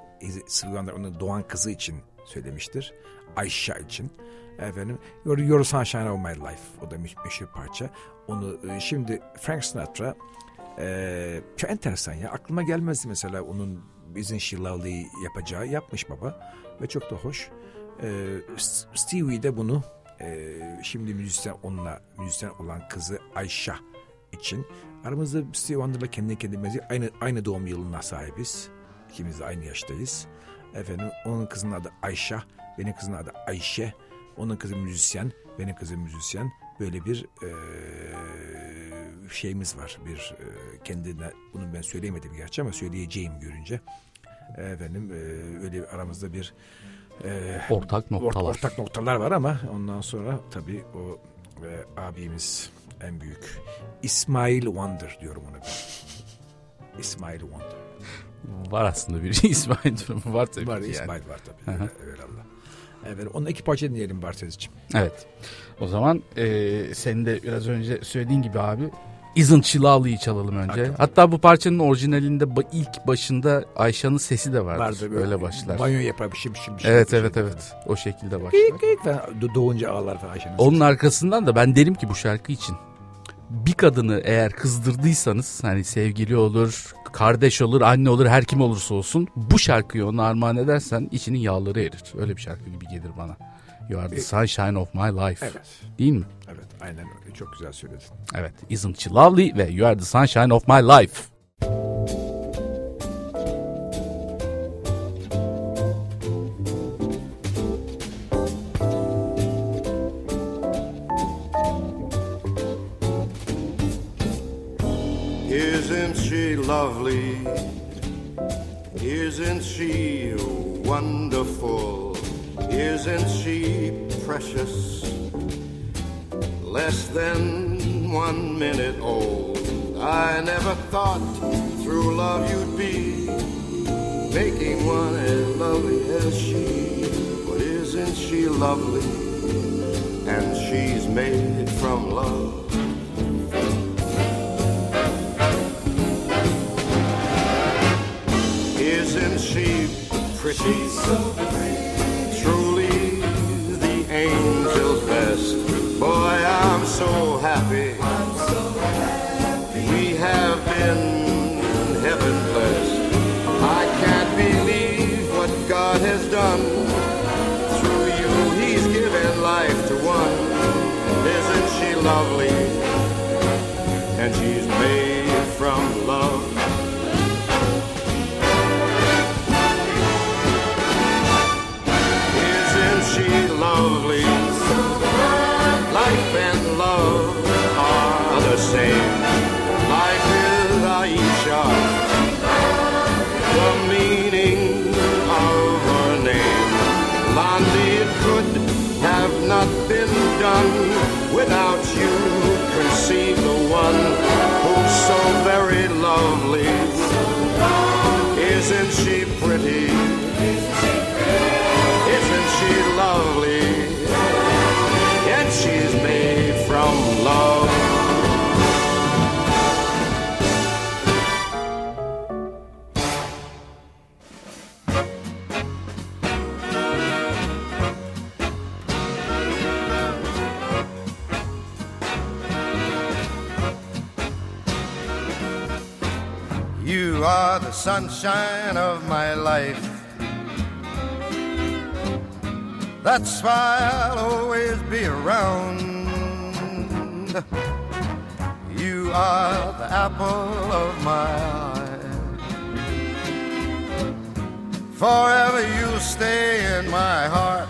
Wonder onun doğan kızı için söylemiştir. Ayşe için. Efendim You're, You're Sunshine of My Life. O da meşhur parça. Onu e, şimdi Frank Sinatra e, çok enteresan ya. Aklıma gelmezdi mesela onun Isn't She Lovely yapacağı. Yapmış baba. Ve çok da hoş. E, Stevie de bunu e, şimdi müzisyen onunla müzisyen olan kızı Ayşe için aramızda Stevie Wonder'la kendi kendimize aynı aynı doğum yılına sahibiz. İkimiz de aynı yaştayız. Efendim onun kızının adı Ayşe, benim kızımın adı Ayşe. Onun kızı müzisyen, benim kızım müzisyen. Böyle bir e, şeyimiz var. Bir e, kendine bunu ben söyleyemedim gerçi ama söyleyeceğim görünce. Efendim e, öyle aramızda bir e, ortak noktalar. Ortak noktalar var ama ondan sonra tabii o e, abimiz en büyük İsmail Wonder diyorum ona ben. İsmail Wonder. Var aslında bir İsmail durumu var tabii. Var İsmail yani. var tabii. Evet Allah. Evet, onun iki parça dinleyelim Bartez'ciğim. Evet. O zaman e, senin de biraz önce söylediğin gibi abi Isn't She Lovely'yi çalalım önce. Hakikaten. Hatta bu parçanın orijinalinde ilk başında Ayşe'nin sesi de vardır. Vardır böyle, öyle başlar. Banyo yapar bir şey bir şey. Bir şey evet evet şey evet. O şekilde başlar. Kıyık kıyık falan. Doğunca ağlar falan Ayşe'nin Onun sesi. arkasından da ben derim ki bu şarkı için bir kadını eğer kızdırdıysanız hani sevgili olur, kardeş olur, anne olur, her kim olursa olsun bu şarkıyı ona armağan edersen içinin yağları erir. Öyle bir şarkı gibi gelir bana. You are the sunshine of my life. Evet. Değil mi? Evet aynen öyle. Çok güzel söyledin. Evet. Isn't she lovely ve You are the sunshine of my life. Isn't she lovely? Isn't she wonderful? Isn't she precious? Less than one minute old. I never thought through love you'd be making one as lovely as she. But isn't she lovely? And she's made from love. Isn't she pretty. so pretty. Very sunshine of my life That's why I'll always be around. You are the apple of my eye. Forever you'll stay in my heart.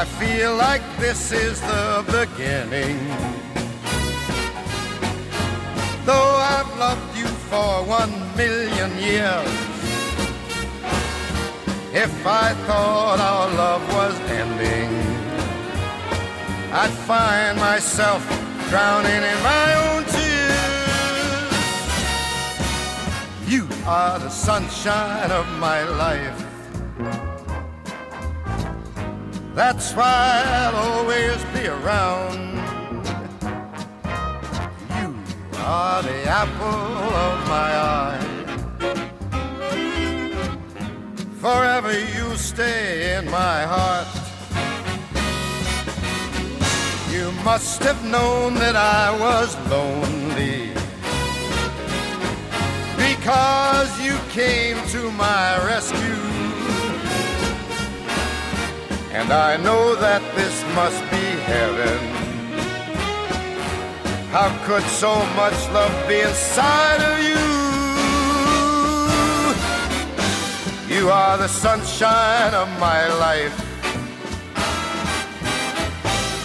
I feel like this is the beginning. Though I've loved you for one million years. If I thought our love was ending, I'd find myself drowning in my own tears. You are the sunshine of my life. That's why I'll always be around. Are the apple of my eye. Forever you stay in my heart. You must have known that I was lonely because you came to my rescue. And I know that this must be heaven. How could so much love be inside of you? You are the sunshine of my life.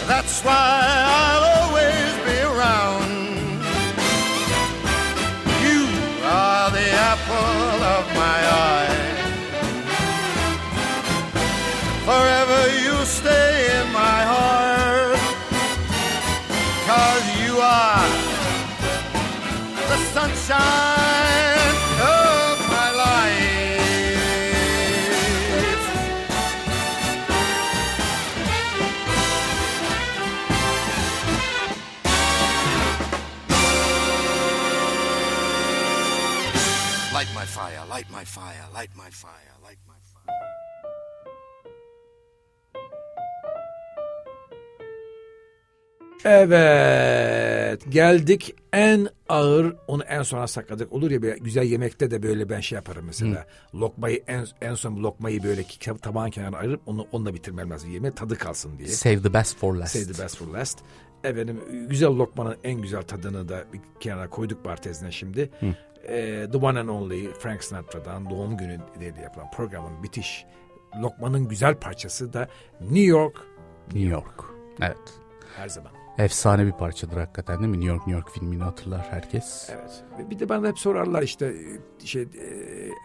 That's why I'll always be around. You are the apple of my eye. Forever you stay sunshine of my life. Light my fire, light my fire, light my fire, Evet geldik en ağır onu en sona sakladık. Olur ya böyle güzel yemekte de böyle ben şey yaparım mesela. Lokmayı en, en son lokmayı böyle tabağın kenarına ayırıp onu onunla bitirmem lazım. Yemeğe tadı kalsın diye. Save the best for last. Save the best for last. Efendim güzel lokmanın en güzel tadını da bir kenara koyduk bartezine şimdi. Ee, The One and Only Frank Sinatra'dan doğum günü diye yapılan programın bitiş lokmanın güzel parçası da New York New York. Evet. her zaman. Efsane bir parçadır hakikaten değil mi? New York New York filmini hatırlar herkes. Evet. Ve Bir de bana hep sorarlar işte şey e,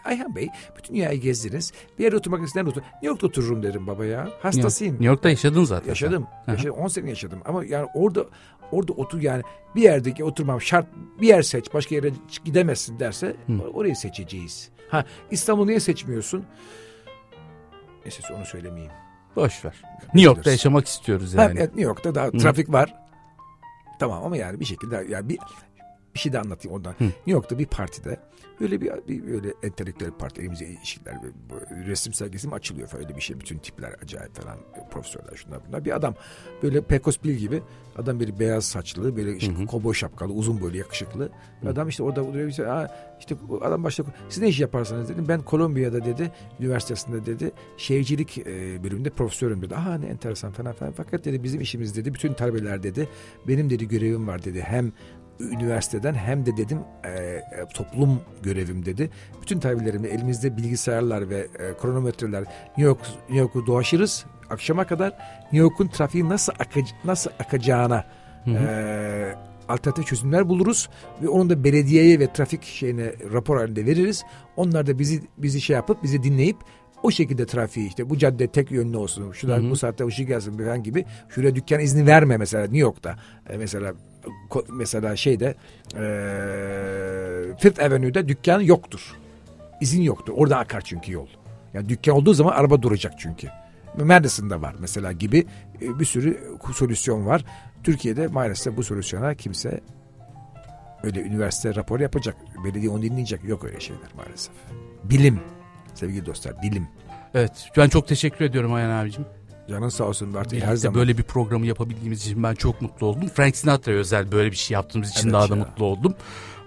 Ayhan Bey bütün dünyayı gezdiniz. Bir yere oturmak isteyen otur. New York'ta otururum derim baba ya. Hastasıyım. New York'ta yaşadın zaten. Yaşadım. Hı hı. yaşadım. 10 sene yaşadım. Ama yani orada orada otur yani bir yerdeki oturmam şart bir yer seç başka yere gidemezsin derse orayı seçeceğiz. Ha İstanbul'u niye seçmiyorsun? Neyse onu söylemeyeyim. Boş ver. New York'ta yaşamak istiyoruz Ha, yani. evet, New York'ta daha trafik var. Tamam ama yani bir şekilde yani bir bir şey de anlatayım ondan. New York'ta bir partide böyle bir, bir böyle entelektüel parti elimize ilişkiler resim sergisi mi açılıyor falan öyle bir şey. Bütün tipler acayip falan profesörler şunlar bunlar. Bir adam böyle Pecos Bill gibi adam bir beyaz saçlı böyle işte kovboy şapkalı uzun böyle yakışıklı. Bir Adam işte orada duruyor işte, Aa, işte adam başta siz ne iş yaparsanız dedim. Ben Kolombiya'da dedi üniversitesinde dedi şehircilik e, bölümünde profesörüm dedi. Aha ne enteresan falan falan. Fakat dedi bizim işimiz dedi bütün talebeler dedi. Benim dedi görevim var dedi. Hem üniversiteden hem de dedim e, e, toplum görevim dedi. Bütün talebelerimle elimizde bilgisayarlar ve e, kronometreler New York New York'u dolaşırız akşama kadar New York'un trafiği nasıl akı- nasıl akacağına e, alternatif çözümler buluruz ve onu da belediyeye ve trafik şeyine rapor halinde veririz. Onlar da bizi bizi şey yapıp bizi dinleyip o şekilde trafiği işte bu cadde tek yönlü olsun. Şuradan bu saatte ışık gelsin falan gibi. Şuraya dükkan izni verme mesela New York'ta. E, mesela mesela şeyde e, Fifth Avenue'da dükkan yoktur. İzin yoktur. Orada akar çünkü yol. Yani dükkan olduğu zaman araba duracak çünkü. Madison'da var mesela gibi bir sürü solüsyon var. Türkiye'de maalesef bu solüsyona kimse öyle üniversite rapor yapacak. Belediye onu dinleyecek. Yok öyle şeyler maalesef. Bilim. Sevgili dostlar bilim. Evet. Ben çok teşekkür ediyorum Ayhan abicim. Canın sağ olsun artık her zaman. böyle bir programı yapabildiğimiz için ben çok mutlu oldum. Frank Sinatra'ya özel böyle bir şey yaptığımız için Evet daha da ya. mutlu oldum.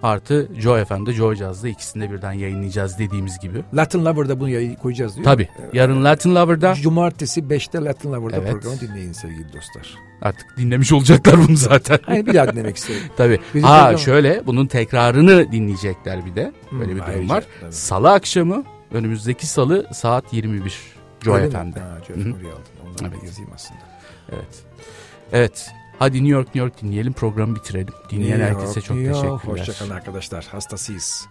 Artı Joy FM'de Joy Jazz'da ikisini de birden yayınlayacağız dediğimiz gibi. Latin Lover'da bunu koyacağız diyor. Tabii. Yarın Latin Lover'da Cumartesi 5'te Latin Lover'da Evet. programı dinleyin sevgili dostlar. artık dinlemiş olacaklar bunu zaten. Hani bir daha dinlemek isterim. Tabii. Bizim ha program- şöyle bunun tekrarını dinleyecekler bir de. Böyle bir durum var. tabii. Salı akşamı önümüzdeki salı saat 21 Joy? FM'de. Ha, Joy Hı Evet. Bir yazayım aslında. Evet. Evet. Hadi New York New York dinleyelim programı bitirelim. Dinleyen New herkese York, çok New teşekkürler. Hoşçakalın arkadaşlar. Hastasıyız.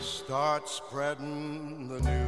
Start spreading the news.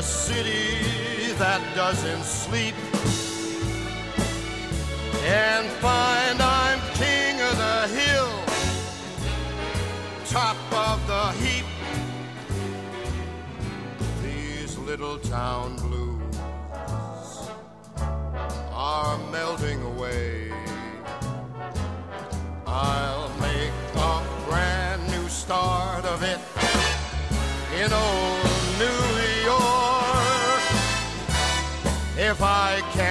A city that doesn't sleep and find I'm king of the hill, top of the heap. These little town blues are melting away. I'll I can